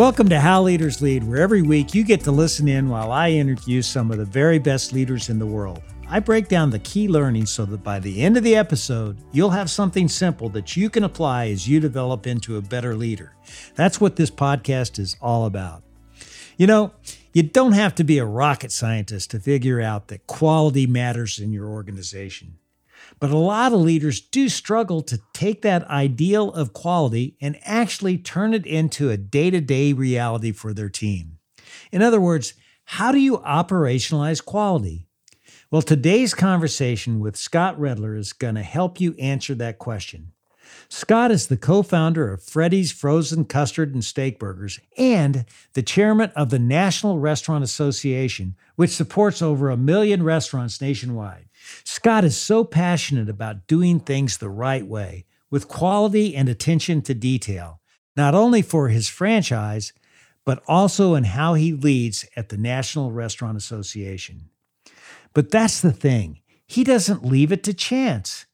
Welcome to How Leaders Lead, where every week you get to listen in while I interview some of the very best leaders in the world. I break down the key learnings so that by the end of the episode, you'll have something simple that you can apply as you develop into a better leader. That's what this podcast is all about. You know, you don't have to be a rocket scientist to figure out that quality matters in your organization. But a lot of leaders do struggle to take that ideal of quality and actually turn it into a day to day reality for their team. In other words, how do you operationalize quality? Well, today's conversation with Scott Redler is going to help you answer that question. Scott is the co founder of Freddy's Frozen Custard and Steak Burgers and the chairman of the National Restaurant Association, which supports over a million restaurants nationwide. Scott is so passionate about doing things the right way, with quality and attention to detail, not only for his franchise, but also in how he leads at the National Restaurant Association. But that's the thing, he doesn't leave it to chance.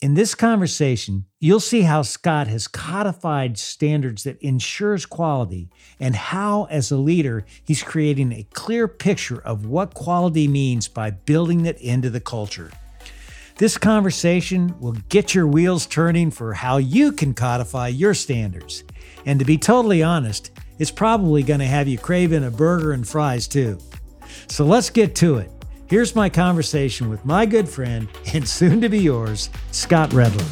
In this conversation, you'll see how Scott has codified standards that ensures quality and how as a leader, he's creating a clear picture of what quality means by building it into the culture. This conversation will get your wheels turning for how you can codify your standards. And to be totally honest, it's probably going to have you craving a burger and fries too. So let's get to it. Here's my conversation with my good friend and soon to be yours, Scott Redler.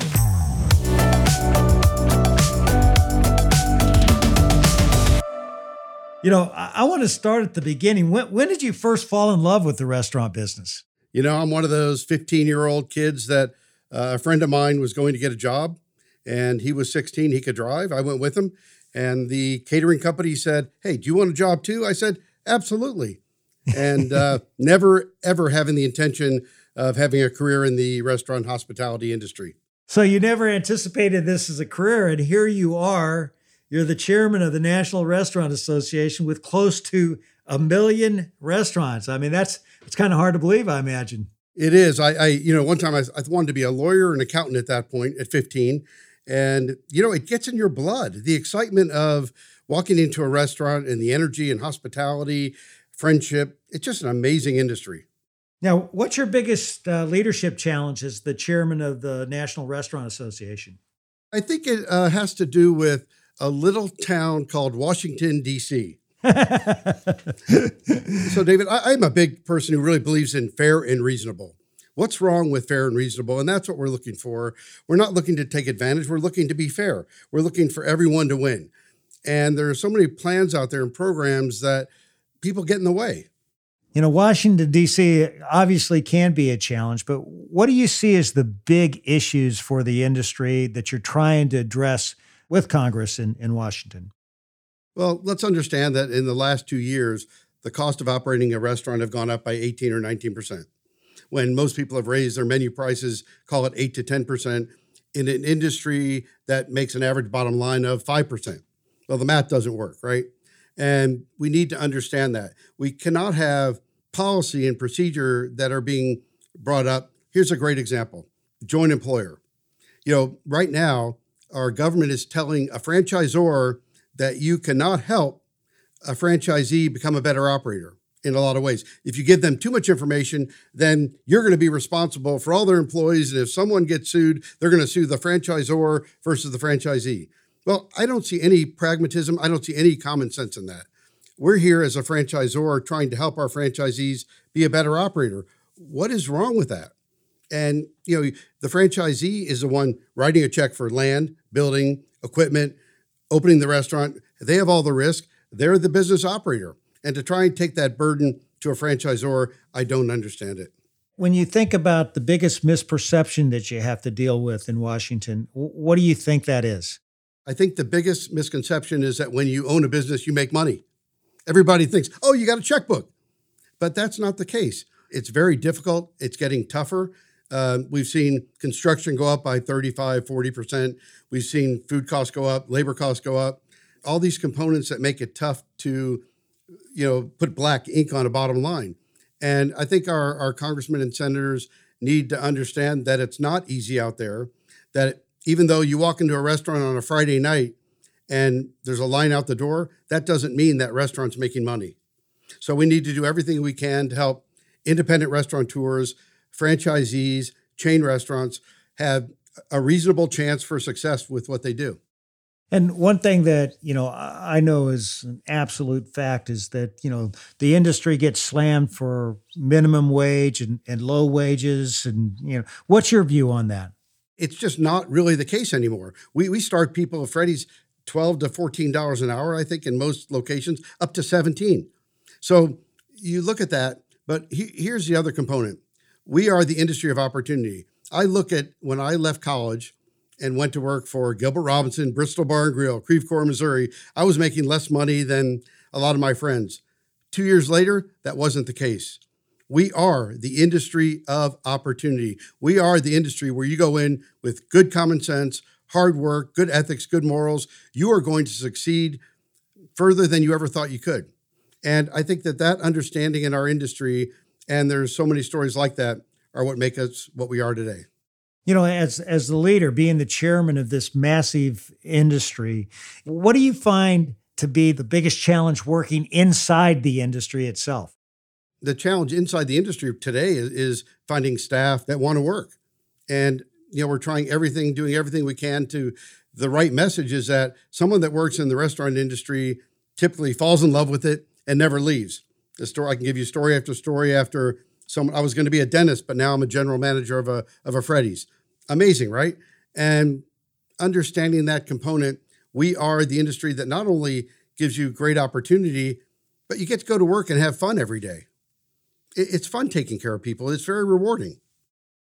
You know, I, I, want to start at the beginning. When, when did you first fall in love with the restaurant business? You know, I'm one of those 15 year old kids that uh, a friend of mine was going to get a job and he was 16. He could drive. I went with him. And the catering company said, Hey, do you want a job too? I said, Absolutely and uh, never ever having the intention of having a career in the restaurant hospitality industry. So you never anticipated this as a career, and here you are. You're the chairman of the National Restaurant Association with close to a million restaurants. I mean, that's it's kind of hard to believe. I imagine it is. I, I you know, one time I, I wanted to be a lawyer and accountant at that point at 15, and you know, it gets in your blood. The excitement of walking into a restaurant and the energy and hospitality friendship. It's just an amazing industry. Now, what's your biggest uh, leadership challenge as the chairman of the National Restaurant Association? I think it uh, has to do with a little town called Washington, D.C. so, David, I, I'm a big person who really believes in fair and reasonable. What's wrong with fair and reasonable? And that's what we're looking for. We're not looking to take advantage, we're looking to be fair. We're looking for everyone to win. And there are so many plans out there and programs that people get in the way. You know, Washington, D.C. obviously can be a challenge, but what do you see as the big issues for the industry that you're trying to address with Congress in, in Washington? Well, let's understand that in the last two years, the cost of operating a restaurant have gone up by 18 or 19 percent. When most people have raised their menu prices, call it 8 to 10 percent, in an industry that makes an average bottom line of 5 percent. Well, the math doesn't work, right? And we need to understand that. We cannot have policy and procedure that are being brought up. Here's a great example joint employer. You know, right now, our government is telling a franchisor that you cannot help a franchisee become a better operator in a lot of ways. If you give them too much information, then you're going to be responsible for all their employees. And if someone gets sued, they're going to sue the franchisor versus the franchisee. Well, I don't see any pragmatism. I don't see any common sense in that. We're here as a franchisor trying to help our franchisees be a better operator. What is wrong with that? And you know, the franchisee is the one writing a check for land, building, equipment, opening the restaurant. They have all the risk. They're the business operator. And to try and take that burden to a franchisor, I don't understand it. When you think about the biggest misperception that you have to deal with in Washington, what do you think that is? I think the biggest misconception is that when you own a business, you make money. Everybody thinks, oh, you got a checkbook. But that's not the case. It's very difficult. It's getting tougher. Uh, we've seen construction go up by 35, 40%. We've seen food costs go up, labor costs go up. All these components that make it tough to, you know, put black ink on a bottom line. And I think our, our congressmen and senators need to understand that it's not easy out there, that even though you walk into a restaurant on a Friday night and there's a line out the door, that doesn't mean that restaurant's making money. So we need to do everything we can to help independent restaurateurs, franchisees, chain restaurants have a reasonable chance for success with what they do. And one thing that, you know, I know is an absolute fact is that, you know, the industry gets slammed for minimum wage and, and low wages. And, you know, what's your view on that? It's just not really the case anymore. We, we start people at Freddy's 12 to $14 an hour, I think, in most locations, up to 17. So you look at that, but he, here's the other component. We are the industry of opportunity. I look at when I left college, and went to work for Gilbert Robinson, Bristol Bar and Grill, Creve Coeur, Missouri, I was making less money than a lot of my friends. Two years later, that wasn't the case. We are the industry of opportunity. We are the industry where you go in with good common sense, hard work, good ethics, good morals. You are going to succeed further than you ever thought you could. And I think that that understanding in our industry, and there's so many stories like that, are what make us what we are today you know as as the leader being the chairman of this massive industry what do you find to be the biggest challenge working inside the industry itself the challenge inside the industry today is, is finding staff that want to work and you know we're trying everything doing everything we can to the right message is that someone that works in the restaurant industry typically falls in love with it and never leaves the story i can give you story after story after someone i was going to be a dentist but now i'm a general manager of a of a freddy's amazing, right? And understanding that component, we are the industry that not only gives you great opportunity, but you get to go to work and have fun every day. It's fun taking care of people. It's very rewarding.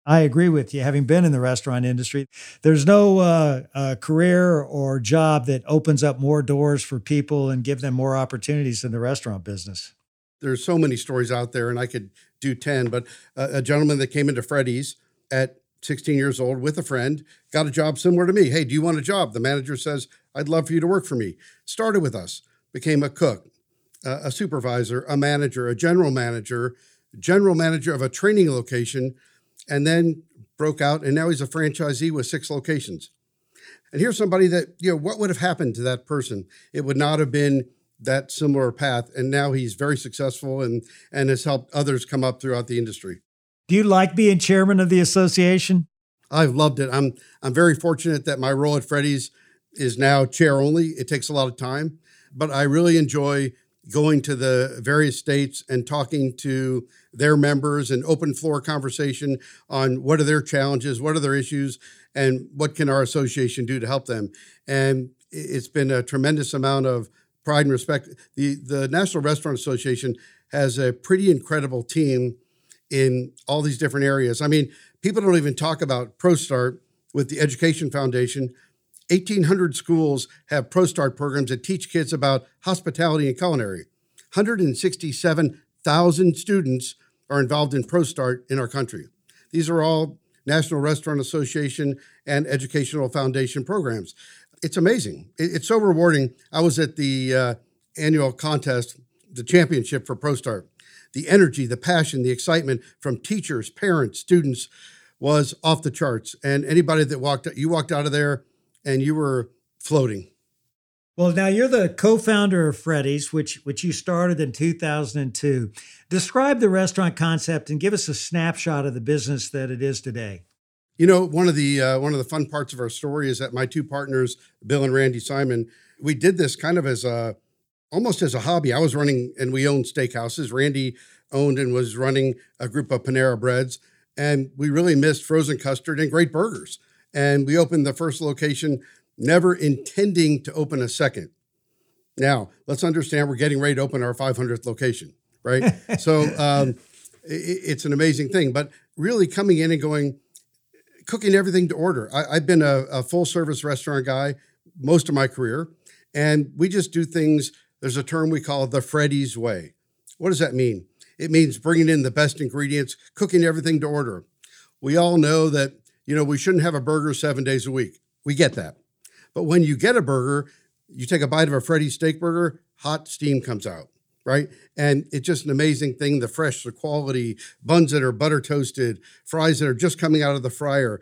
I agree with you. Having been in the restaurant industry, there's no uh, uh, career or job that opens up more doors for people and give them more opportunities than the restaurant business. There's so many stories out there, and I could do 10, but a gentleman that came into Freddy's at 16 years old with a friend, got a job similar to me. Hey, do you want a job? The manager says, I'd love for you to work for me. Started with us, became a cook, a supervisor, a manager, a general manager, general manager of a training location, and then broke out. And now he's a franchisee with six locations. And here's somebody that, you know, what would have happened to that person? It would not have been that similar path. And now he's very successful and, and has helped others come up throughout the industry. Do you like being chairman of the association? I've loved it. I'm I'm very fortunate that my role at Freddy's is now chair only. It takes a lot of time, but I really enjoy going to the various states and talking to their members and open floor conversation on what are their challenges, what are their issues, and what can our association do to help them. And it's been a tremendous amount of pride and respect. The the National Restaurant Association has a pretty incredible team in all these different areas. I mean, people don't even talk about ProStart with the Education Foundation. 1,800 schools have ProStart programs that teach kids about hospitality and culinary. 167,000 students are involved in ProStart in our country. These are all National Restaurant Association and Educational Foundation programs. It's amazing. It's so rewarding. I was at the uh, annual contest, the championship for ProStart the energy, the passion, the excitement from teachers, parents, students was off the charts. And anybody that walked, you walked out of there and you were floating. Well, now you're the co-founder of Freddy's, which which you started in 2002. Describe the restaurant concept and give us a snapshot of the business that it is today. You know, one of the uh, one of the fun parts of our story is that my two partners, Bill and Randy Simon, we did this kind of as a almost as a hobby. I was running, and we owned steakhouses. Randy owned and was running a group of Panera Breads, and we really missed frozen custard and great burgers. And we opened the first location, never intending to open a second. Now, let's understand we're getting ready to open our 500th location, right? so um, it, it's an amazing thing. But really coming in and going, cooking everything to order. I, have been a, a full service restaurant guy most of my career, and we just do things there's a term we call the Freddy's way. What does that mean? It means bringing in the best ingredients, cooking everything to order. We all know that, you know, we shouldn't have a burger seven days a week. We get that. But when you get a burger, you take a bite of a Freddy's steak burger, hot steam comes out, right? And it's just an amazing thing the fresh, the quality, buns that are butter toasted, fries that are just coming out of the fryer.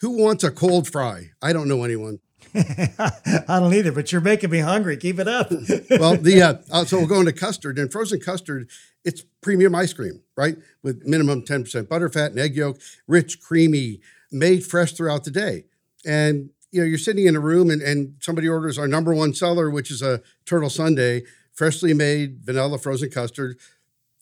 Who wants a cold fry? I don't know anyone. I don't either, but you're making me hungry. Keep it up. well, the uh, uh, so we'll go into custard and frozen custard. It's premium ice cream, right? With minimum 10% butterfat and egg yolk, rich, creamy, made fresh throughout the day. And you know, you're sitting in a room and, and somebody orders our number one seller, which is a turtle sundae, freshly made vanilla frozen custard,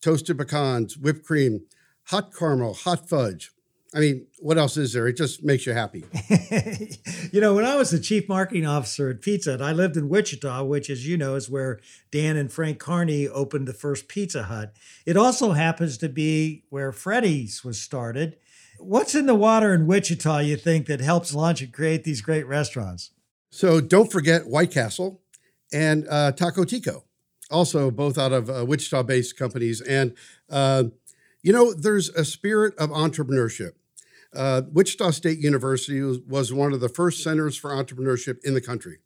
toasted pecans, whipped cream, hot caramel, hot fudge. I mean, what else is there? It just makes you happy. you know, when I was the chief marketing officer at Pizza Hut, I lived in Wichita, which, as you know, is where Dan and Frank Carney opened the first Pizza Hut. It also happens to be where Freddy's was started. What's in the water in Wichita, you think, that helps launch and create these great restaurants? So don't forget White Castle and uh, Taco Tico, also both out of uh, Wichita based companies. And, uh, you know, there's a spirit of entrepreneurship. Uh, Wichita State University was, was one of the first centers for entrepreneurship in the country.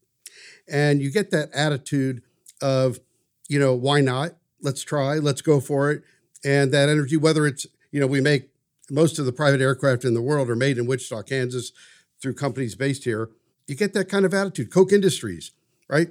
And you get that attitude of, you know, why not? Let's try, let's go for it. And that energy, whether it's, you know, we make most of the private aircraft in the world are made in Wichita, Kansas through companies based here. You get that kind of attitude. Koch Industries, right?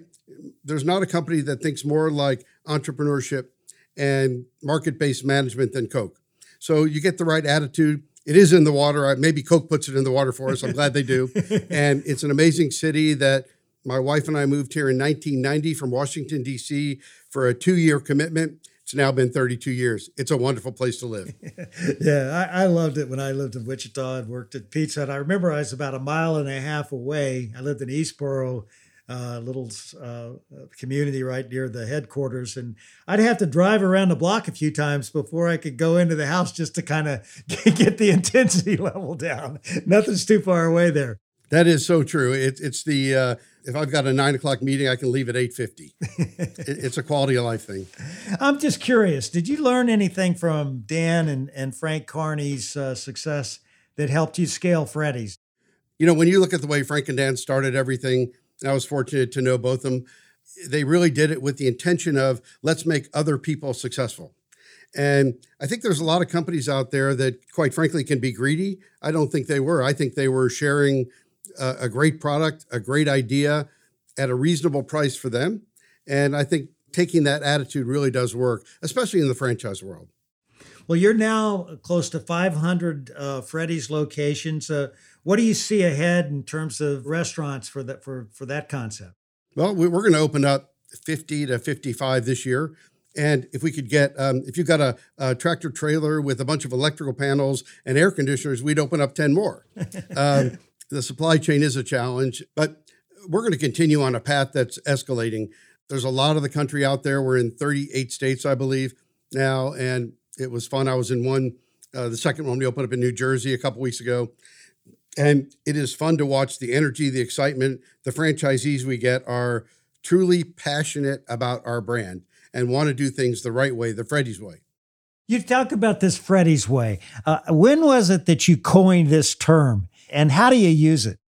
There's not a company that thinks more like entrepreneurship and market based management than Koch. So you get the right attitude. It is in the water. Maybe Koch puts it in the water for us. I'm glad they do. and it's an amazing city that my wife and I moved here in 1990 from Washington, D.C. for a two year commitment. It's now been 32 years. It's a wonderful place to live. yeah, I, I, loved it when I lived in Wichita and worked at Pizza Hut. I remember I was about a mile and a half away. I lived in Eastborough, a uh, little uh, community right near the headquarters, and I'd have to drive around the block a few times before I could go into the house just to kind of get the intensity level down. Nothing's too far away there. That is so true. It, it's the uh, if I've got a nine o'clock meeting, I can leave at eight fifty. it, it's a quality of life thing. I'm just curious. Did you learn anything from Dan and and Frank Carney's uh, success that helped you scale Freddy's? You know, when you look at the way Frank and Dan started everything, I was fortunate to know both of them. They really did it with the intention of let's make other people successful. And I think there's a lot of companies out there that, quite frankly, can be greedy. I don't think they were. I think they were sharing a, a great product, a great idea at a reasonable price for them. And I think taking that attitude really does work, especially in the franchise world. Well, you're now close to 500 uh, Freddy's locations. Uh, what do you see ahead in terms of restaurants for that for for that concept? Well, we're going to open up 50 to 55 this year. And if we could get, um, if you've got a, a, tractor trailer with a bunch of electrical panels and air conditioners, we'd open up 10 more. Um, the supply chain is a challenge, but we're going to continue on a path that's escalating. There's a lot of the country out there. We're in 38 states, I believe, now, and it was fun. I was in one, uh, the second one we opened up in New Jersey a couple weeks ago. And it is fun to watch the energy, the excitement. The franchisees we get are truly passionate about our brand and want to do things the right way, the Freddy's way. You talk about this Freddy's way. Uh, when was it that you coined this term? And how do you use it?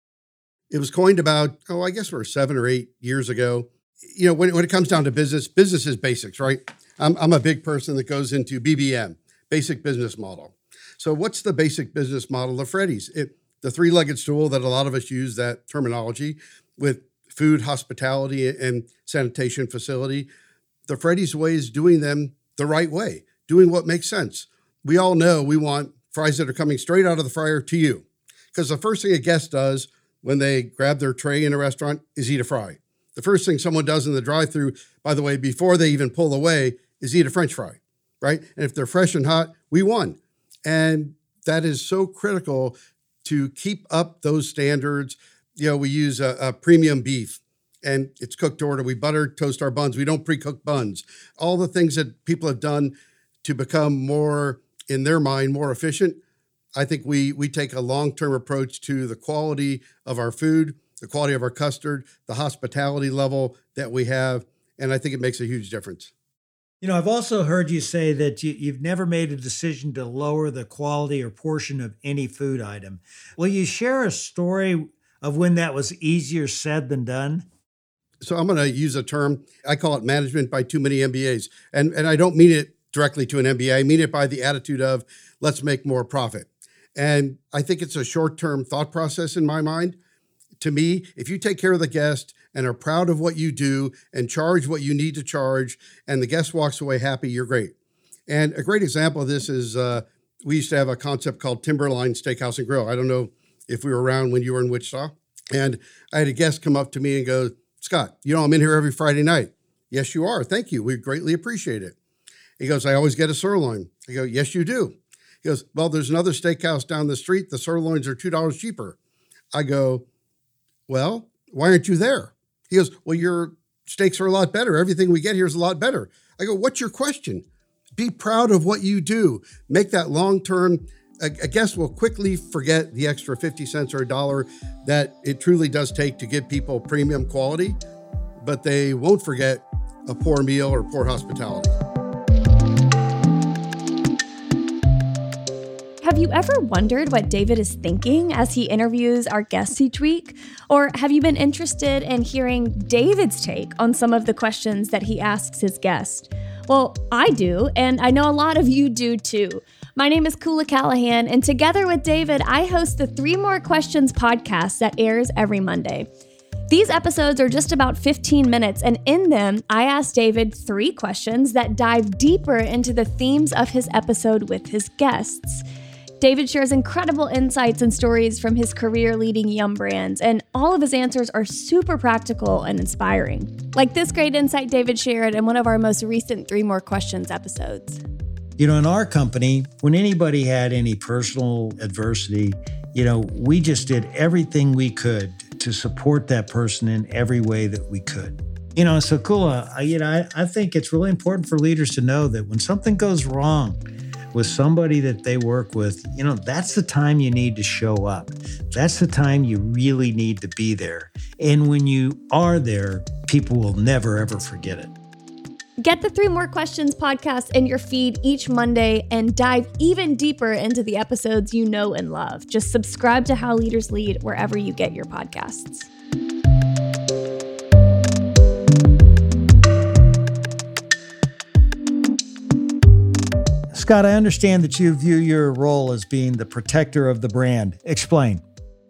It was coined about, oh, I guess we're seven or eight years ago. You know, when, when it comes down to business, business is basics, right? I'm, I'm a big person that goes into BBM, basic business model. So, what's the basic business model of Freddy's? It, the three legged stool that a lot of us use that terminology with food, hospitality, and sanitation facility. The Freddy's way is doing them the right way, doing what makes sense. We all know we want fries that are coming straight out of the fryer to you. Because the first thing a guest does when they grab their tray in a restaurant is eat a fry. The first thing someone does in the drive through, by the way, before they even pull away, is eat a french fry, right? And if they're fresh and hot, we won. And that is so critical to keep up those standards. You know, we use a, a premium beef and it's cooked to order. We butter toast our buns. We don't pre-cook buns. All the things that people have done to become more, in their mind, more efficient I think we we take a long-term approach to the quality of our food, the quality of our custard, the hospitality level that we have, and I think it makes a huge difference. You know, I've also heard you say that you, have never made a decision to lower the quality or portion of any food item. Will you share a story of when that was easier said than done? So I'm going to use a term I call it management by too many MBAs, and and I don't mean it directly to an MBA. I mean it by the attitude of let's make more profit. And I think it's a short term thought process in my mind to me, if you take care of the guest and are proud of what you do and charge what you need to charge, and the guest walks away happy, you're great. And a great example of this is uh, we used to have a concept called Timberline Steakhouse and Grill. I don't know if we were around when you were in Wichita. And I had a guest come up to me and go, Scott, you know, I'm in here every Friday night. Yes, you are. Thank you. We greatly appreciate it. He goes, I always get a sirloin. I go, Yes, you do. He goes, Well, there's another steakhouse down the street. The sirloins are $2 cheaper. I go, Well, why aren't you there? He goes, Well, your steaks are a lot better. Everything we get here is a lot better. I go, What's your question? Be proud of what you do. Make that long term. A, guest will quickly forget the extra 50 cents or a dollar that it truly does take to give people premium quality, but they won't forget a poor meal or poor hospitality. Have you ever wondered what David is thinking as he interviews our guests each week? Or have you been interested in hearing David's take on some of the questions that he asks his guests? Well, I do, and I know a lot of you do too. My name is Kula Callahan, and together with David, I host the Three More Questions podcast that airs every Monday. These episodes are just about 15 minutes, and in them, I ask David three questions that dive deeper into the themes of his episode with his guests. David shares incredible insights and stories from his career leading Yum brands, and all of his answers are super practical and inspiring. Like this great insight David shared in one of our most recent Three More Questions episodes. You know, in our company, when anybody had any personal adversity, you know, we just did everything we could to support that person in every way that we could. You know, so Kula, I, you know, I, I think it's really important for leaders to know that when something goes wrong, with somebody that they work with, you know, that's the time you need to show up. That's the time you really need to be there. And when you are there, people will never, ever forget it. Get the Three More Questions podcast in your feed each Monday and dive even deeper into the episodes you know and love. Just subscribe to How Leaders Lead wherever you get your podcasts. Scott, I understand that you view your role as being the protector of the brand. Explain.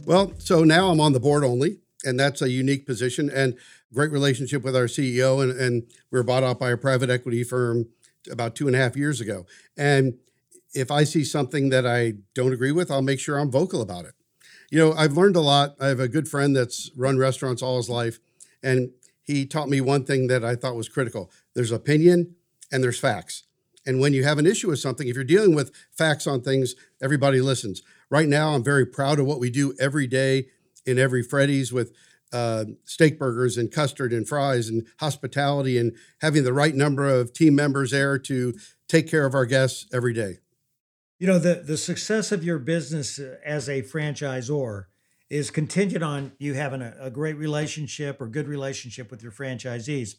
Well, so now I'm on the board only, and that's a unique position and great relationship with our CEO. And, and we were bought out by a private equity firm about two and a half years ago. And if I see something that I don't agree with, I'll make sure I'm vocal about it. You know, I've learned a lot. I have a good friend that's run restaurants all his life, and he taught me one thing that I thought was critical there's opinion and there's facts. And when you have an issue with something, if you're dealing with facts on things, everybody listens. Right now, I'm very proud of what we do every day in every Freddy's with uh, steak burgers and custard and fries and hospitality and having the right number of team members there to take care of our guests every day. You know, the, the success of your business uh, as a franchisor is contingent on you having a, a great relationship or good relationship with your franchisees.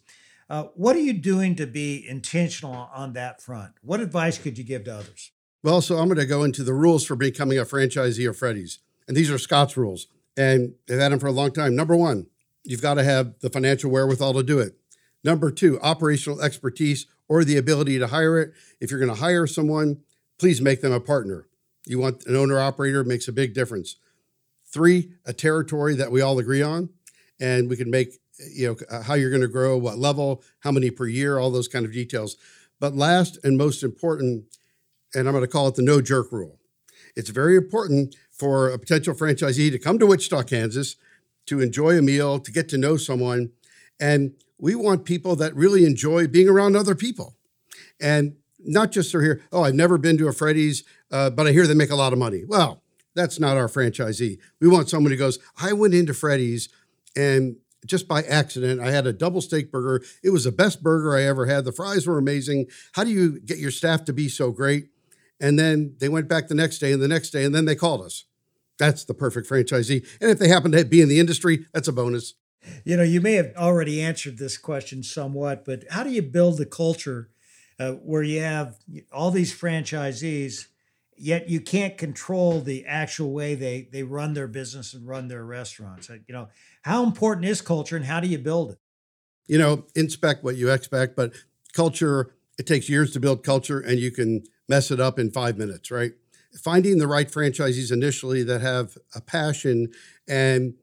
Uh, what are you doing to be intentional on that front? What advice could you give to others? Well, so I'm going to go into the rules for becoming a franchisee of Freddy's. And these are Scott's rules. And they've had them for a long time. Number one, you've got to have the financial wherewithal to do it. Number two, operational expertise or the ability to hire it. If you're going to hire someone, please make them a partner. You want an owner operator, makes a big difference. Three, a territory that we all agree on and we can make you know uh, how you're going to grow what level how many per year all those kind of details. But last and most important and i'm going to call it the no jerk rule it's very important for a potential franchisee to come to wichita kansas to enjoy a meal to get to know someone and we want people that really enjoy being around other people. And not just are here oh i've never been to a freddy's uh, but i hear they make a lot of money. Well that's not our franchisee. We want someone who goes i went into freddy's and just by accident. I had a double steak burger. It was the best burger I ever had. The fries were amazing. How do you get your staff to be so great? And then they went back the next day and the next day, and then they called us. That's the perfect franchisee. And if they happen to be in the industry, that's a bonus. You know, you may have already answered this question somewhat, but how do you build a culture uh, where you have all these franchisees, yet you can't control the actual way they they run their business and run their restaurants? You know, how important is culture and how do you build it? You know, inspect what you expect, but culture, it takes years to build culture and you can mess it up in five minutes, right? Finding the right franchisees initially that have a passion and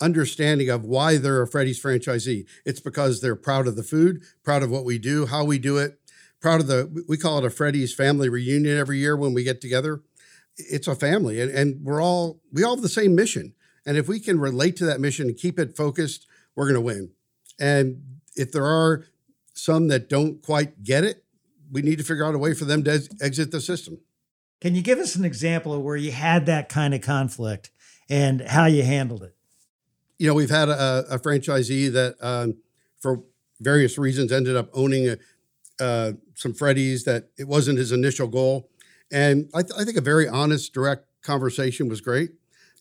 understanding of why they're a Freddy's franchisee. It's because they're proud of the food, proud of what we do, how we do it, proud of the, we call it a Freddy's family reunion every year when we get together. It's a family and, and we're all, we all have the same mission. And if we can relate to that mission and keep it focused, we're going to win. And if there are some that don't quite get it, we need to figure out a way for them to exit the system. Can you give us an example of where you had that kind of conflict and how you handled it? You know, we've had a, a franchisee that, um, for various reasons, ended up owning a, uh, some Freddy's that it wasn't his initial goal. And I, th- I think a very honest, direct conversation was great.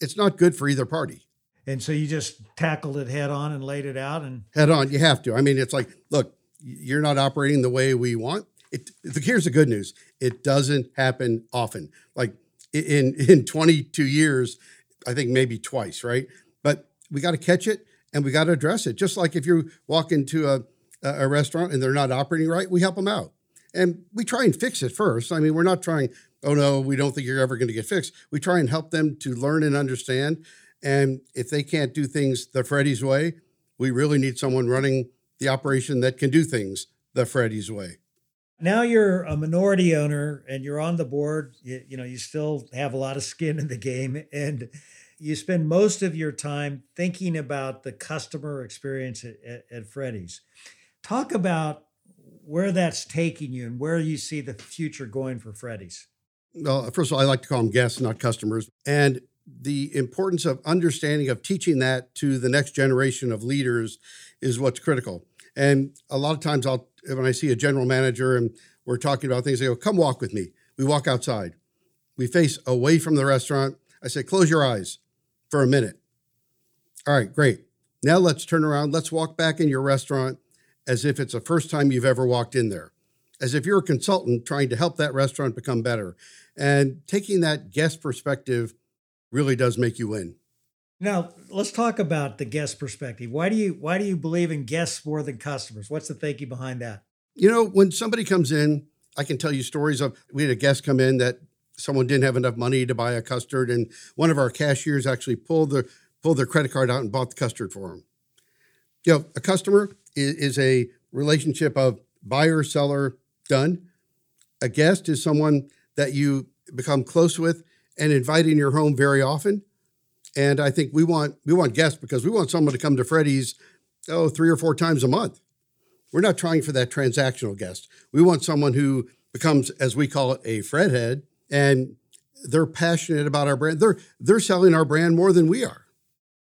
It's not good for either party. And so you just tackled it head on and laid it out and head on. You have to. I mean, it's like, look, you're not operating the way we want. It, here's the good news. It doesn't happen often. Like in in 22 years, I think maybe twice, right? But we got to catch it and we got to address it. Just like if you walk into a a restaurant and they're not operating right, we help them out. And we try and fix it first. I mean, we're not trying, oh no, we don't think you're ever going to get fixed. We try and help them to learn and understand. And if they can't do things the Freddy's way, we really need someone running the operation that can do things the Freddy's way. Now you're a minority owner and you're on the board. You, you know, you still have a lot of skin in the game and you spend most of your time thinking about the customer experience at, at, at Freddy's. Talk about where that's taking you and where you see the future going for Freddy's. Well, first of all, I like to call them guests, not customers. And the importance of understanding of teaching that to the next generation of leaders is what's critical. And a lot of times I'll when I see a general manager and we're talking about things, they go, come walk with me. We walk outside. We face away from the restaurant. I say, close your eyes for a minute. All right, great. Now let's turn around. Let's walk back in your restaurant as if it's the first time you've ever walked in there, as if you're a consultant trying to help that restaurant become better. And taking that guest perspective really does make you win. Now, let's talk about the guest perspective. Why do you why do you believe in guests more than customers? What's the thinking behind that? You know, when somebody comes in, I can tell you stories of we had a guest come in that someone didn't have enough money to buy a custard and one of our cashiers actually pulled the pulled their credit card out and bought the custard for them. You know, a customer is, is a relationship of buyer seller done. A guest is someone that you become close with and invite in your home very often and I think we want we want guests because we want someone to come to Freddy's oh three or four times a month. We're not trying for that transactional guest. We want someone who becomes, as we call it, a Fred head, and they're passionate about our brand. They're they're selling our brand more than we are.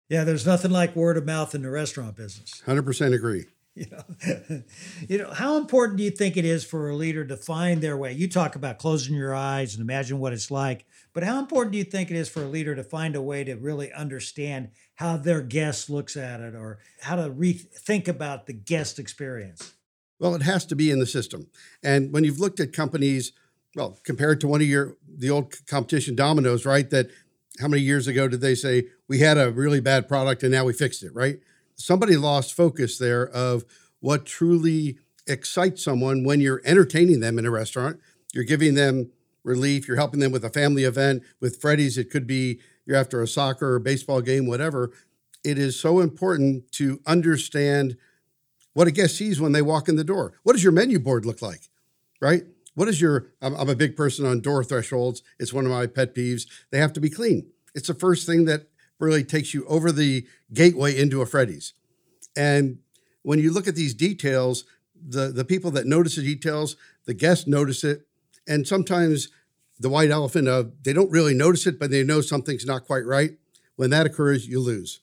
Yeah, there's nothing like word of mouth in the restaurant business. Hundred percent agree. You know, you know, how important do you think it is for a leader to find their way? You talk about closing your eyes and imagine what it's like, but how important do you think it is for a leader to find a way to really understand how their guest looks at it or how to rethink about the guest experience? Well, it has to be in the system. And when you've looked at companies, well, compared to one of your the old competition Domino's, right? That how many years ago did they say we had a really bad product and now we fixed it, right? Somebody lost focus there of what truly excites someone when you're entertaining them in a restaurant. You're giving them relief, you're helping them with a family event. With Freddy's, it could be you're after a soccer or baseball game, whatever. It is so important to understand what a guest sees when they walk in the door. What does your menu board look like? Right? What is your, I'm, I'm a big person on door thresholds. It's one of my pet peeves. They have to be clean. It's the first thing that really takes you over the gateway into a Freddy's. And when you look at these details, the, the people that notice the details, the guests notice it. And sometimes the white elephant of they don't really notice it, but they know something's not quite right. When that occurs, you lose.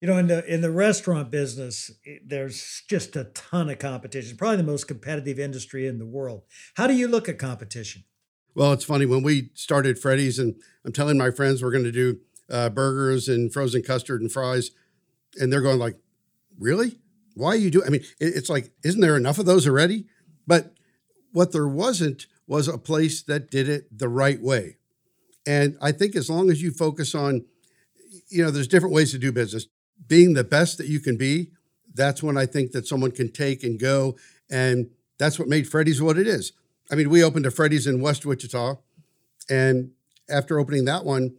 You know, in the in the restaurant business, eh, there's just a ton of competition. Probably the most competitive industry in the world. How do you look at competition? Well, it's funny when we started Freddy's, and I'm telling my friends we're going to do uh, burgers and frozen custard and fries, and they're going like, "Really? Why are you doing?" I mean, it, it's like, isn't there enough of those already? But what there wasn't was a place that did it the right way. And I think as long as you focus on, you know, there's different ways to do business. Being the best that you can be, that's when I think that someone can take and go. And that's what made Freddy's what it is. I mean, we opened a Freddy's in West Wichita. And after opening that one,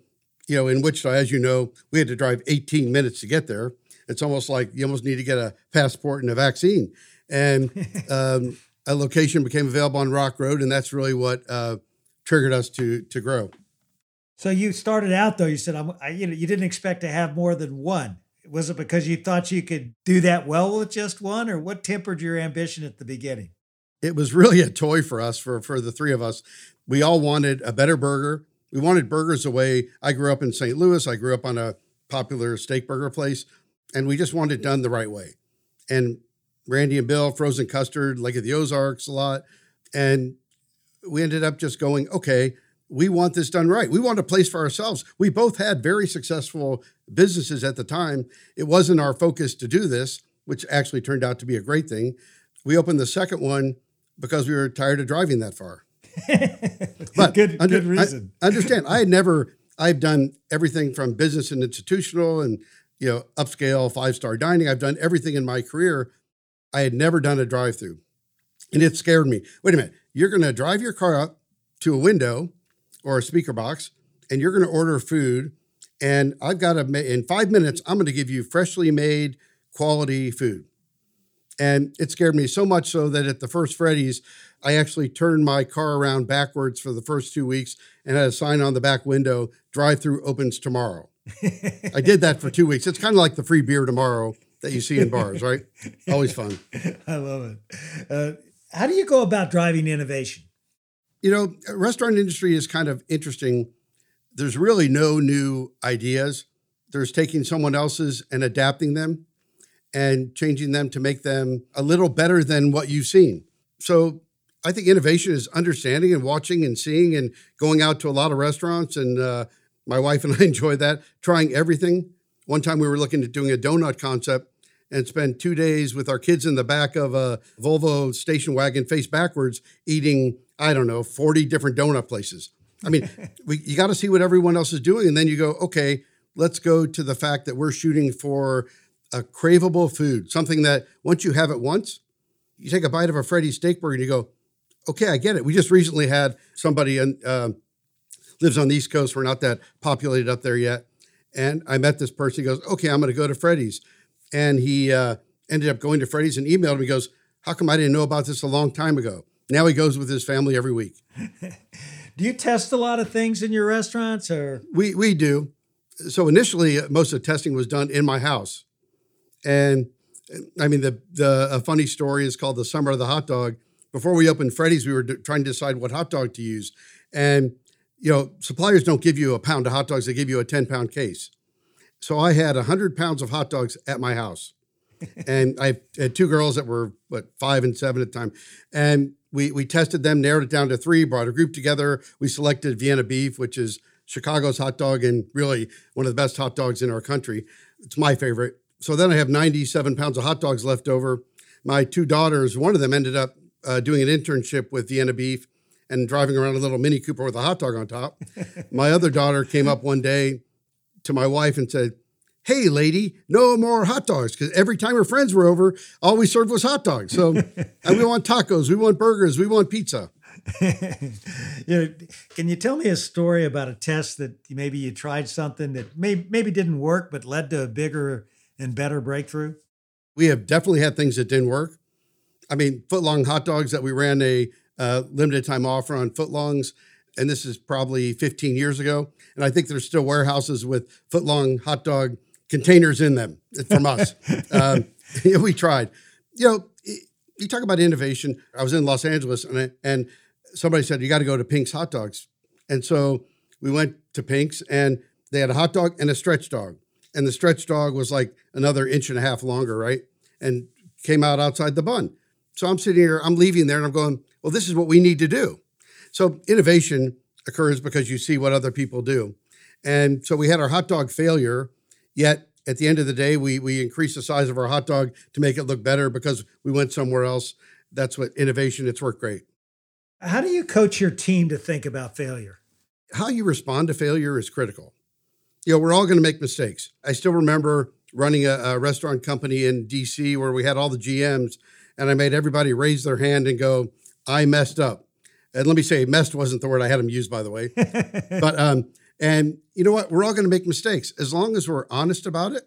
you know, in Wichita, as you know, we had to drive 18 minutes to get there. It's almost like you almost need to get a passport and a vaccine. And um, a location became available on Rock Road, and that's really what uh, triggered us to to grow. So you started out though. You said, I'm, I, you know, you didn't expect to have more than one. Was it because you thought you could do that well with just one, or what tempered your ambition at the beginning? It was really a toy for us, for for the three of us. We all wanted a better burger. We wanted burgers the way I grew up in St. Louis. I grew up on a popular steak burger place, and we just wanted it done the right way. And Randy and Bill, frozen custard, Lake of the Ozarks a lot. And we ended up just going, okay, we want this done right. We want a place for ourselves. We both had very successful businesses at the time. It wasn't our focus to do this, which actually turned out to be a great thing. We opened the second one because we were tired of driving that far. But good, under, good reason. I, understand. I had never, I've done everything from business and institutional and, you know, upscale five star dining. I've done everything in my career. I had never done a drive through. And it scared me. Wait a minute. You're going to drive your car up to a window or a speaker box and you're going to order food. And I've got to, in five minutes, I'm going to give you freshly made quality food. And it scared me so much so that at the first Freddy's, I actually turned my car around backwards for the first two weeks and had a sign on the back window drive through opens tomorrow. I did that for two weeks. It's kind of like the free beer tomorrow that you see in bars, right? Always fun. I love it. Uh, how do you go about driving innovation? You know, restaurant industry is kind of interesting. There's really no new ideas. There's taking someone else's and adapting them and changing them to make them a little better than what you've seen. So I think innovation is understanding and watching and seeing and going out to a lot of restaurants. And uh, my wife and I enjoy that, trying everything. One time we were looking at doing a donut concept and spent two days with our kids in the back of a Volvo station wagon face backwards eating, I don't know, 40 different donut places. I mean, we, you got to see what everyone else is doing. And then you go, okay, let's go to the fact that we're shooting for a craveable food, something that once you have it once, you take a bite of a Freddy's steak burger and you go, okay, I get it. We just recently had somebody in, uh, lives on the East Coast. We're not that populated up there yet. And I met this person. He goes, okay, I'm going to go to Freddy's and he uh, ended up going to Freddy's and emailed him. He goes, "How come I didn't know about this a long time ago?" Now he goes with his family every week. do you test a lot of things in your restaurants, or we we do? So initially, uh, most of the testing was done in my house, and I mean the the a funny story is called the summer of the hot dog. Before we opened Freddy's, we were d- trying to decide what hot dog to use, and you know suppliers don't give you a pound of hot dogs; they give you a ten pound case. So I had 100 pounds of hot dogs at my house. and I had two girls that were, what, five and seven at the time. And we, we tested them, narrowed it down to three, brought a group together. We selected Vienna beef, which is Chicago's hot dog and really one of the best hot dogs in our country. It's my favorite. So then I have 97 pounds of hot dogs left over. My two daughters, one of them ended up uh, doing an internship with Vienna beef and driving around a little Mini Cooper with a hot dog on top. my other daughter came up one day to my wife and said, Hey, lady, no more hot dogs. Because every time her friends were over, all we served was hot dogs. So and we want tacos, we want burgers, we want pizza. you know, can you tell me a story about a test that maybe you tried something that may, maybe didn't work, but led to a bigger and better breakthrough? We have definitely had things that didn't work. I mean, footlong hot dogs that we ran a uh, limited time offer on footlongs and this is probably 15 years ago. And I think there's still warehouses with footlong hot dog containers in them from us. um, we tried. You know, you talk about innovation. I was in Los Angeles and, I, and somebody said, you got to go to Pink's Hot Dogs. And so we went to Pink's and they had a hot dog and a stretch dog. And the stretch dog was like another inch and a half longer, right? And came out outside the bun. So I'm sitting here, I'm leaving there and I'm going, well, this is what we need to do. So innovation occurs because you see what other people do. And so we had our hot dog failure, yet at the end of the day, we we increased the size of our hot dog to make it look better because we went somewhere else. That's what innovation, it's worked great. How do you coach your team to think about failure? How you respond to failure is critical. You know, we're all going to make mistakes. I still remember running a, a restaurant company in DC where we had all the GMs, and I made everybody raise their hand and go, I messed up and let me say, messed wasn't the word I had them use, by the way. but um, And you know what? We're all going to make mistakes. As long as we're honest about it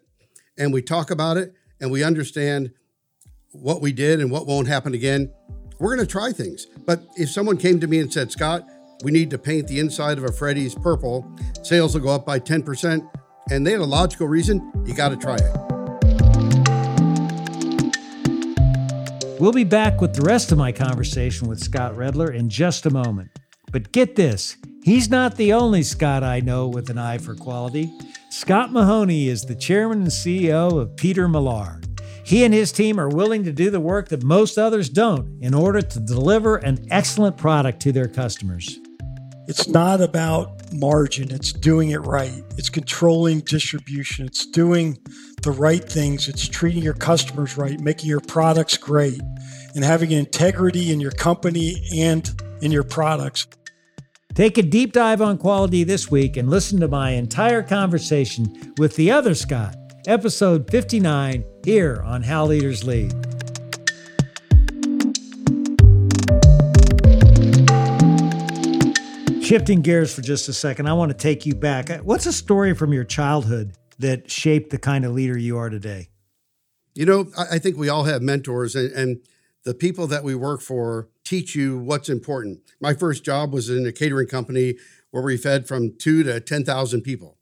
and we talk about it and we understand what we did and what won't happen again, we're going to try things. But if someone came to me and said, Scott, we need to paint the inside of a Freddy's purple, sales will go up by 10%, and they had a logical reason, you got to try it. We'll be back with the rest of my conversation with Scott Redler in just a moment. But get this he's not the only Scott I know with an eye for quality. Scott Mahoney is the chairman and CEO of Peter Millar. He and his team are willing to do the work that most others don't in order to deliver an excellent product to their customers. It's not about margin, it's doing it right. It's controlling distribution, it's doing the right things, it's treating your customers right, making your products great, and having integrity in your company and in your products. Take a deep dive on quality this week and listen to my entire conversation with the other Scott, episode 59, here on How Leaders Lead. Shifting gears for just a second, I want to take you back. What's a story from your childhood that shaped the kind of leader you are today? You know, I think we all have mentors, and, and the people that we work for teach you what's important. My first job was in a catering company where we fed from two to 10,000 people.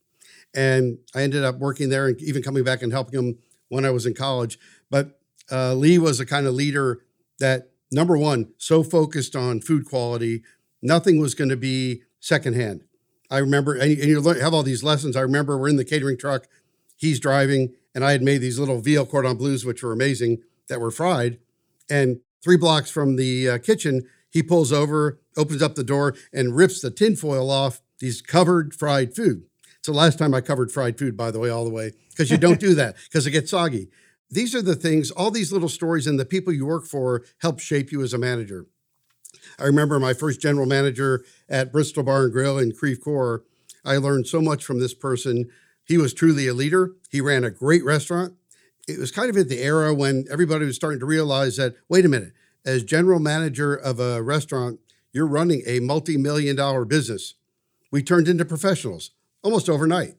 And I ended up working there and even coming back and helping them when I was in college. But uh, Lee was the kind of leader that, number one, so focused on food quality Nothing was going to be secondhand. I remember, and you have all these lessons. I remember we're in the catering truck, he's driving, and I had made these little veal cordon bleus, which were amazing, that were fried. And three blocks from the uh, kitchen, he pulls over, opens up the door, and rips the tinfoil off these covered fried food. It's the last time I covered fried food, by the way, all the way, because you don't do that because it gets soggy. These are the things, all these little stories, and the people you work for help shape you as a manager. I remember my first general manager at Bristol Bar and Grill in Creve Coeur. I learned so much from this person. He was truly a leader. He ran a great restaurant. It was kind of at the era when everybody was starting to realize that, wait a minute, as general manager of a restaurant, you're running a multi million dollar business. We turned into professionals almost overnight.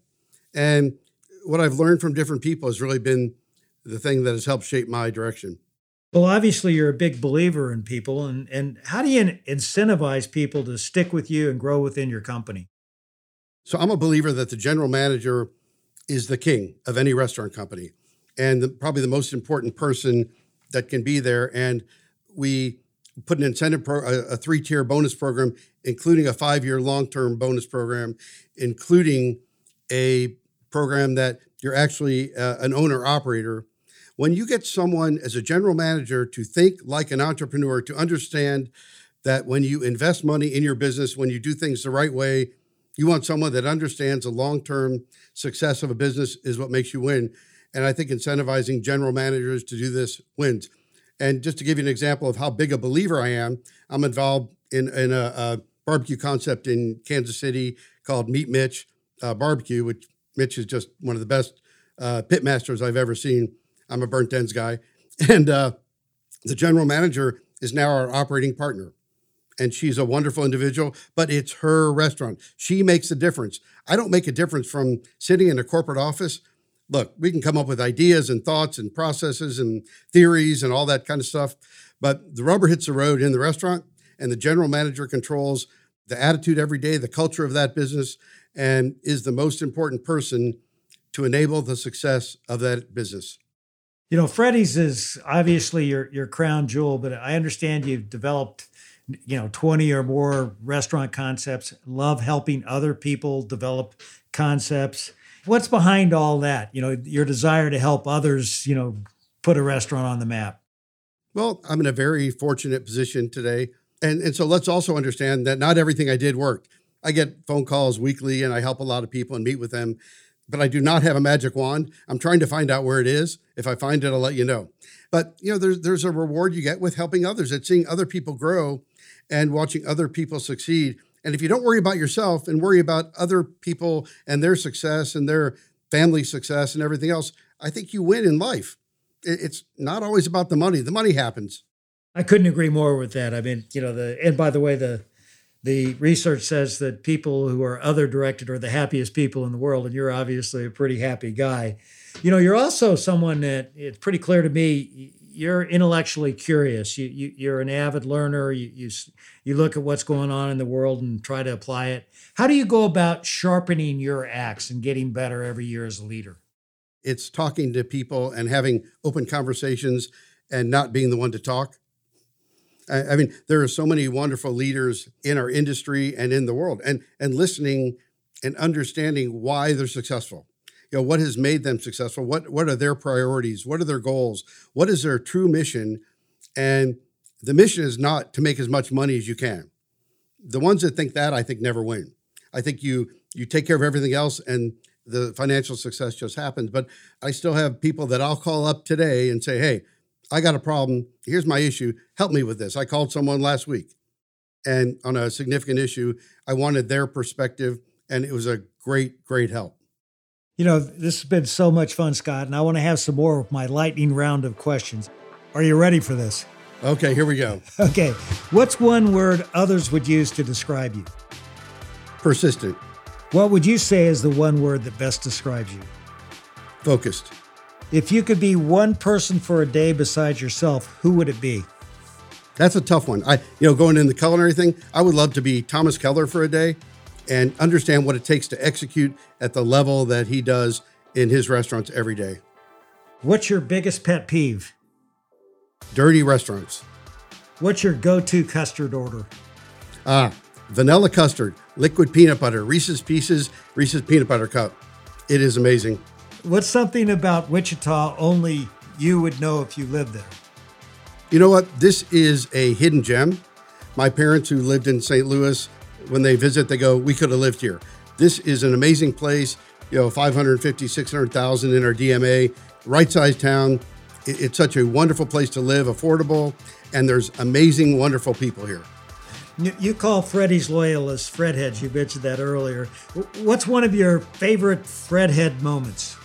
And what I've learned from different people has really been the thing that has helped shape my direction. Well, obviously, you're a big believer in people, and and how do you incentivize people to stick with you and grow within your company? So, I'm a believer that the general manager is the king of any restaurant company, and the, probably the most important person that can be there. And we put an incentive pro, a, a three tier bonus program, including a five year long term bonus program, including a program that you're actually uh, an owner operator when you get someone as a general manager to think like an entrepreneur, to understand that when you invest money in your business, when you do things the right way, you want someone that understands the long term success of a business is what makes you win. And I think incentivizing general managers to do this wins. And just to give you an example of how big a believer I am, I'm involved in, in a, a barbecue concept in Kansas City called Meat Mitch uh, Barbecue, which Mitch is just one of the best uh, pit masters I've ever seen. I'm a burnt ends guy. And uh, the general manager is now our operating partner. And she's a wonderful individual, but it's her restaurant. She makes a difference. I don't make a difference from sitting in a corporate office. Look, we can come up with ideas and thoughts and processes and theories and all that kind of stuff, but the rubber hits the road in the restaurant, and the general manager controls the attitude every day, the culture of that business, and is the most important person to enable the success of that business. You know, Freddy's is obviously your your crown jewel, but I understand you've developed you know 20 or more restaurant concepts. Love helping other people develop concepts. What's behind all that? You know your desire to help others you know put a restaurant on the map. Well i'm in a very fortunate position today. And and so let's also understand that not everything i did worked. I get phone calls weekly and i help a lot of people and meet with them but I do not have a magic wand. I'm trying to find out where it is. If I find it, I'll let you know. But you know, there's there's a reward you get with helping others. It's seeing other people grow and watching other people succeed. And if you don't worry about yourself and worry about other people and their success and their family success and everything else, I think you win in life. It's not always about the money. The money happens. I couldn't agree more with that. I mean, you know, the and by the way, the the research says that people who are other directed are the happiest people in the world, and you're obviously a pretty happy guy. You know, you're also someone that it's pretty clear to me you're intellectually curious. You, you you're an avid learner. You, you you look at what's going on in the world and try to apply it. How do you go about sharpening your axe and getting better every year as a leader? It's talking to people and having open conversations and not being the one to talk. I, I mean, there are so many wonderful leaders in our industry and in the world, and and listening and understanding why they're successful. You know what has made them successful? What what are their priorities? What are their goals? What is their true mission? And the mission is not to make as much money as you can. The ones that think that i think never win. I think you you take care of everything else and the financial success just happens. But i still have people that i'll call up today and say hey i got a problem here's my issue help me with this i called someone last week and on a significant issue i wanted their perspective and it was a great great help you know, this has been so much fun, Scott, and I want to have some more of my lightning round of questions. Are you ready for this? Okay, here we go. Okay. What's one word others would use to describe you? Persistent. What would you say is the one word that best describes you? Focused. If you could be one person for a day besides yourself, who would it be? That's a tough one. I, you know, going in the culinary thing, I would love to be Thomas Keller for a day and understand what it takes to execute at the level that he does in his restaurants every day. What's your biggest pet peeve? Dirty restaurants. What's your go to custard order? Ah, vanilla custard, liquid peanut butter, Reese's Pieces, Reese's Peanut Butter Cup. It is amazing. What's something about Wichita only you would know if you lived there? You know what? This is a hidden gem. My parents, who lived in St. Louis, when they visit, they go, "We could have lived here." This is an amazing place. You know, 550, 600,000 in our DMA, right sized town. It's such a wonderful place to live, affordable, and there's amazing, wonderful people here. You call Freddy's loyalists Fredheads. You mentioned that earlier. What's one of your favorite Fredhead moments?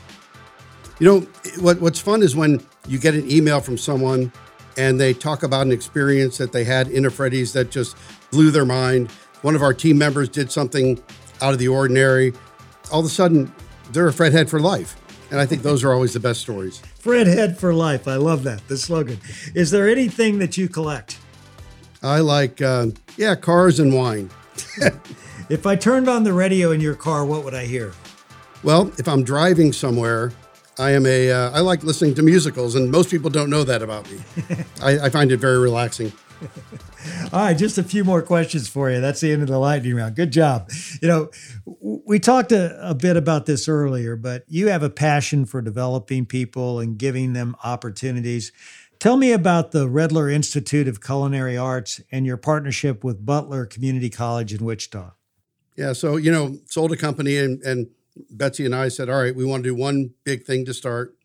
You know, what, what's fun is when you get an email from someone and they talk about an experience that they had in a Freddy's that just blew their mind one of our team members did something out of the ordinary. All of a sudden, they're a Fred Head for life. And I think those are always the best stories. Fred Head for life. I love that, the slogan. Is there anything that you collect? I like, uh, yeah, cars and wine. if I turned on the radio in your car, what would I hear? Well, if I'm driving somewhere, I am a. Uh, I like listening to musicals, and most people don't know that about me. I, I find it very relaxing. All right, just a few more questions for you. That's the end of the lightning round. Good job. You know, we talked a, a, bit about this earlier, but you have a passion for developing people and giving them opportunities. Tell me about the Redler Institute of Culinary Arts and your partnership with Butler Community College in Wichita. Yeah, so you know, sold a company, and, and Betsy and I said, "All right, we want to do one big thing to start."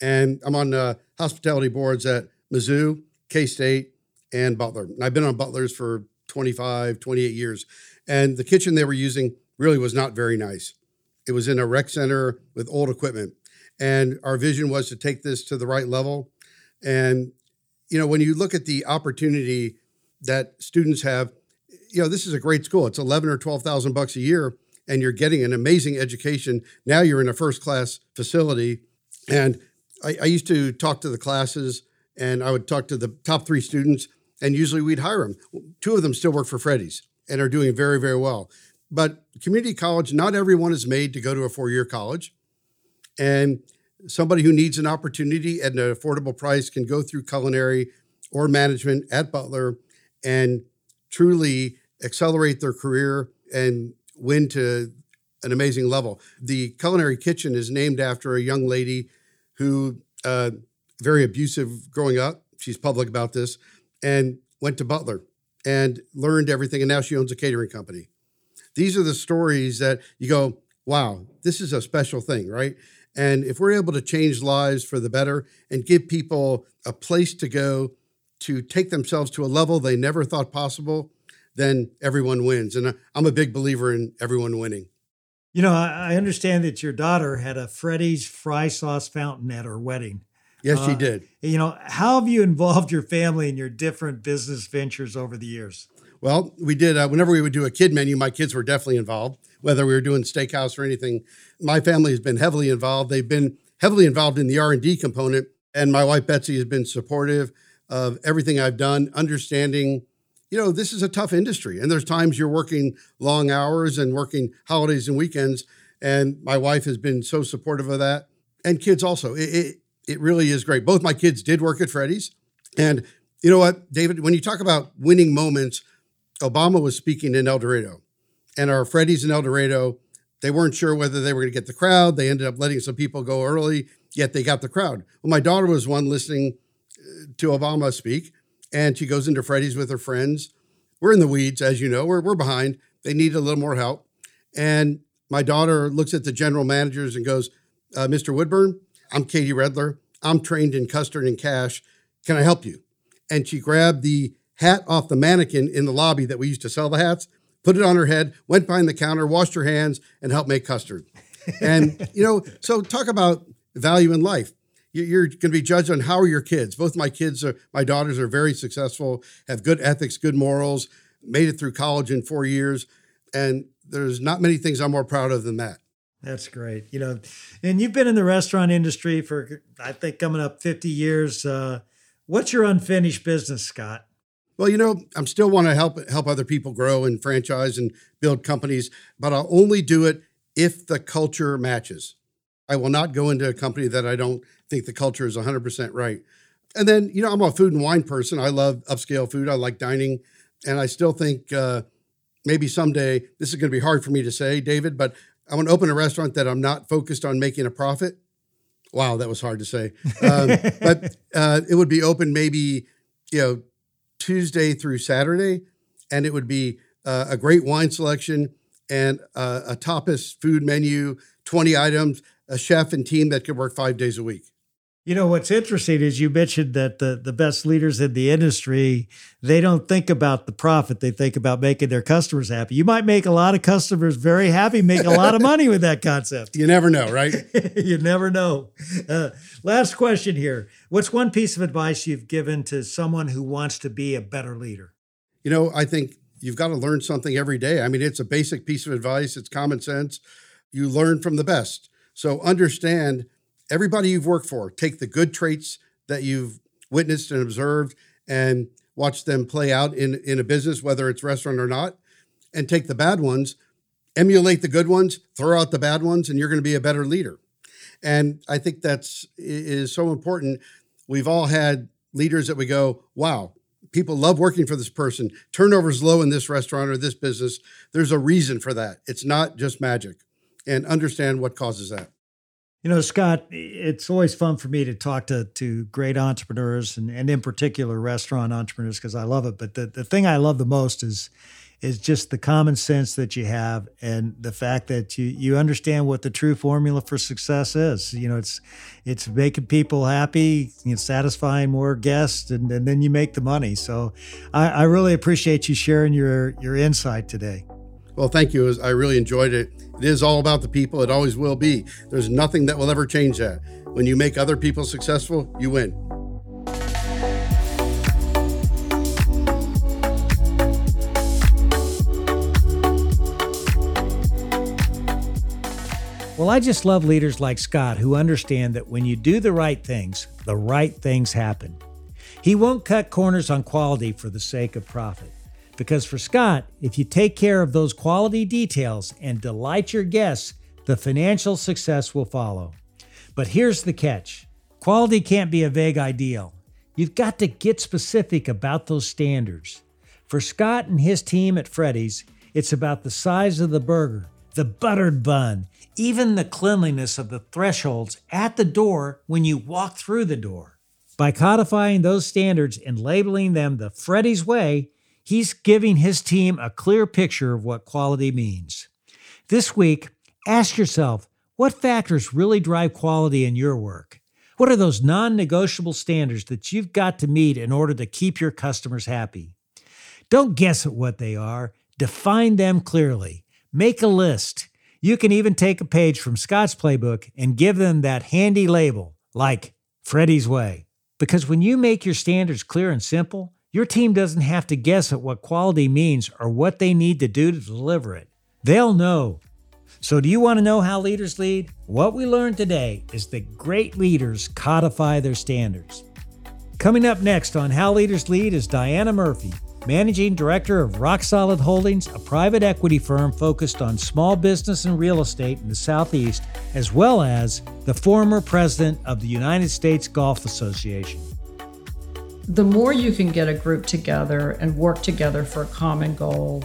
And I'm on uh, hospitality boards at Mizzou, K State, and Butler. And I've been on Butler's for 25, 28 years. And the kitchen they were using really was not very nice. It was in a rec center with old equipment. And our vision was to take this to the right level. And, you know, when you look at the opportunity that students have, you know, this is a great school. It's 11 or 12,000 bucks a year and you're getting an amazing education. Now you're in a first class facility. And I, I used to talk to the classes and I would talk to the top three students and usually we'd hire them. Two of them still work for Freddy's and are doing very, very well. But community college, not everyone is made to go to a four year college. And somebody who needs an opportunity at an affordable price can go through culinary or management at Butler and truly accelerate their career and win to an amazing level. The culinary kitchen is named after a young lady who uh, very abusive growing up. She's public about this, and went to Butler and learned everything. And now she owns a catering company. These are the stories that you go, wow, this is a special thing, right? And if we're able to change lives for the better and give people a place to go to take themselves to a level they never thought possible, then everyone wins. And I'm a big believer in everyone winning. You know, I understand that your daughter had a Freddy's fry sauce fountain at her wedding. Yes, uh, she did. You know, how have you involved your family in your different business ventures over the years? Well, we did. Uh, whenever we would do a kid menu, my kids were definitely involved. Whether we were doing steakhouse or anything, my family has been heavily involved. They've been heavily involved in the R and D component, and my wife Betsy has been supportive of everything I've done, understanding. You know, this is a tough industry, and there's times you're working long hours and working holidays and weekends. And my wife has been so supportive of that, and kids also. It, it, it really is great. Both my kids did work at Freddy's, and you know what, David, when you talk about winning moments, Obama was speaking in El Dorado, and our Freddy's in El Dorado, they weren't sure whether they were going to get the crowd. They ended up letting some people go early, yet they got the crowd. Well, my daughter was one listening uh, to Obama speak, and she goes into Freddy's with her friends. We're in the weeds, as you know, we're, we're behind. They need a little more help. And my daughter looks at the general managers and goes, uh, Mr. Woodburn, I'm Katie Redler. I'm trained in custard and cash. Can I help you? and she grabbed the hat off the mannequin in the lobby that we used to sell the hats, put it on her head, went behind the counter, washed her hands, and helped make custard. And, you know, so talk about value in life. You're going to be judged on how are your kids. Both my kids are, my daughters are very successful, have good ethics, good morals, made it through college in four years. And there's not many things I'm more proud of than that. That's great. You know, and you've been in the restaurant industry for, I think, coming up 50 years. Uh, What's your unfinished business, Scott? Well, you know, I'm still want to help help other people grow and franchise and build companies, but I'll only do it if the culture matches. I will not go into a company that I don't think the culture is 100% right. And then, you know, I'm a food and wine person. I love upscale food. I like dining, and I still think uh, maybe someday this is going to be hard for me to say, David, but I want to open a restaurant that I'm not focused on making a profit. Wow, that was hard to say. Um, but uh, it would be open maybe, you know, Tuesday through Saturday, and it would be uh, a great wine selection and uh, a tapas food menu, 20 items, a chef and team that could work five days a week. You know what's interesting is you mentioned that the the best leaders in the industry they don't think about the profit they think about making their customers happy. You might make a lot of customers very happy, make a lot of money with that concept. You never know, right? you never know. Uh, last question here: What's one piece of advice you've given to someone who wants to be a better leader? You know, I think you've got to learn something every day. I mean, it's a basic piece of advice. It's common sense. You learn from the best. So understand everybody you've worked for, take the good traits that you've witnessed and observed and watch them play out in, in a business, whether it's restaurant or not, and take the bad ones, emulate the good ones, throw out the bad ones, and you're going to be a better leader. And I think that's is so important. We've all had leaders that we go, wow, people love working for this person. Turnover's low in this restaurant or this business. There's a reason for that. It's not just magic. And understand what causes that. You know, Scott, it's always fun for me to talk to to great entrepreneurs and, and in particular restaurant entrepreneurs because I love it. But the, the thing I love the most is is just the common sense that you have and the fact that you you understand what the true formula for success is. You know, it's it's making people happy, you know, satisfying more guests, and, and then you make the money. So I, I really appreciate you sharing your your insight today. Well, thank you. I really enjoyed it. It is all about the people. It always will be. There's nothing that will ever change that. When you make other people successful, you win. Well, I just love leaders like Scott who understand that when you do the right things, the right things happen. He won't cut corners on quality for the sake of profit. Because for Scott, if you take care of those quality details and delight your guests, the financial success will follow. But here's the catch quality can't be a vague ideal. You've got to get specific about those standards. For Scott and his team at Freddy's, it's about the size of the burger, the buttered bun, even the cleanliness of the thresholds at the door when you walk through the door. By codifying those standards and labeling them the Freddy's way, He's giving his team a clear picture of what quality means. This week, ask yourself what factors really drive quality in your work? What are those non negotiable standards that you've got to meet in order to keep your customers happy? Don't guess at what they are, define them clearly. Make a list. You can even take a page from Scott's playbook and give them that handy label, like Freddy's Way. Because when you make your standards clear and simple, Your team doesn't have to guess at what quality means or what they need to do to deliver it. They'll know. So, do you want to know how leaders lead? What we learned today is that great leaders codify their standards. Coming up next on How Leaders Lead is Diana Murphy, Managing Director of Rock Solid Holdings, a private equity firm focused on small business and real estate in the Southeast, as well as the former president of the United States Golf Association the more you can get a group together and work together for a common goal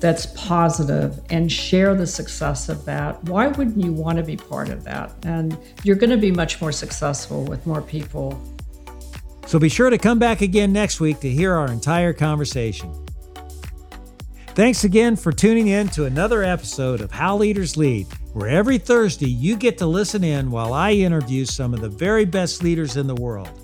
that's positive and share the success of that, why wouldn't you want to be part of that? And you're going to be much more successful with more people. So be sure to come back again next week to hear our entire conversation. Thanks again for tuning in to another episode of How Leaders Lead, where every Thursday you get to listen in while I interview some of the very best leaders in the world.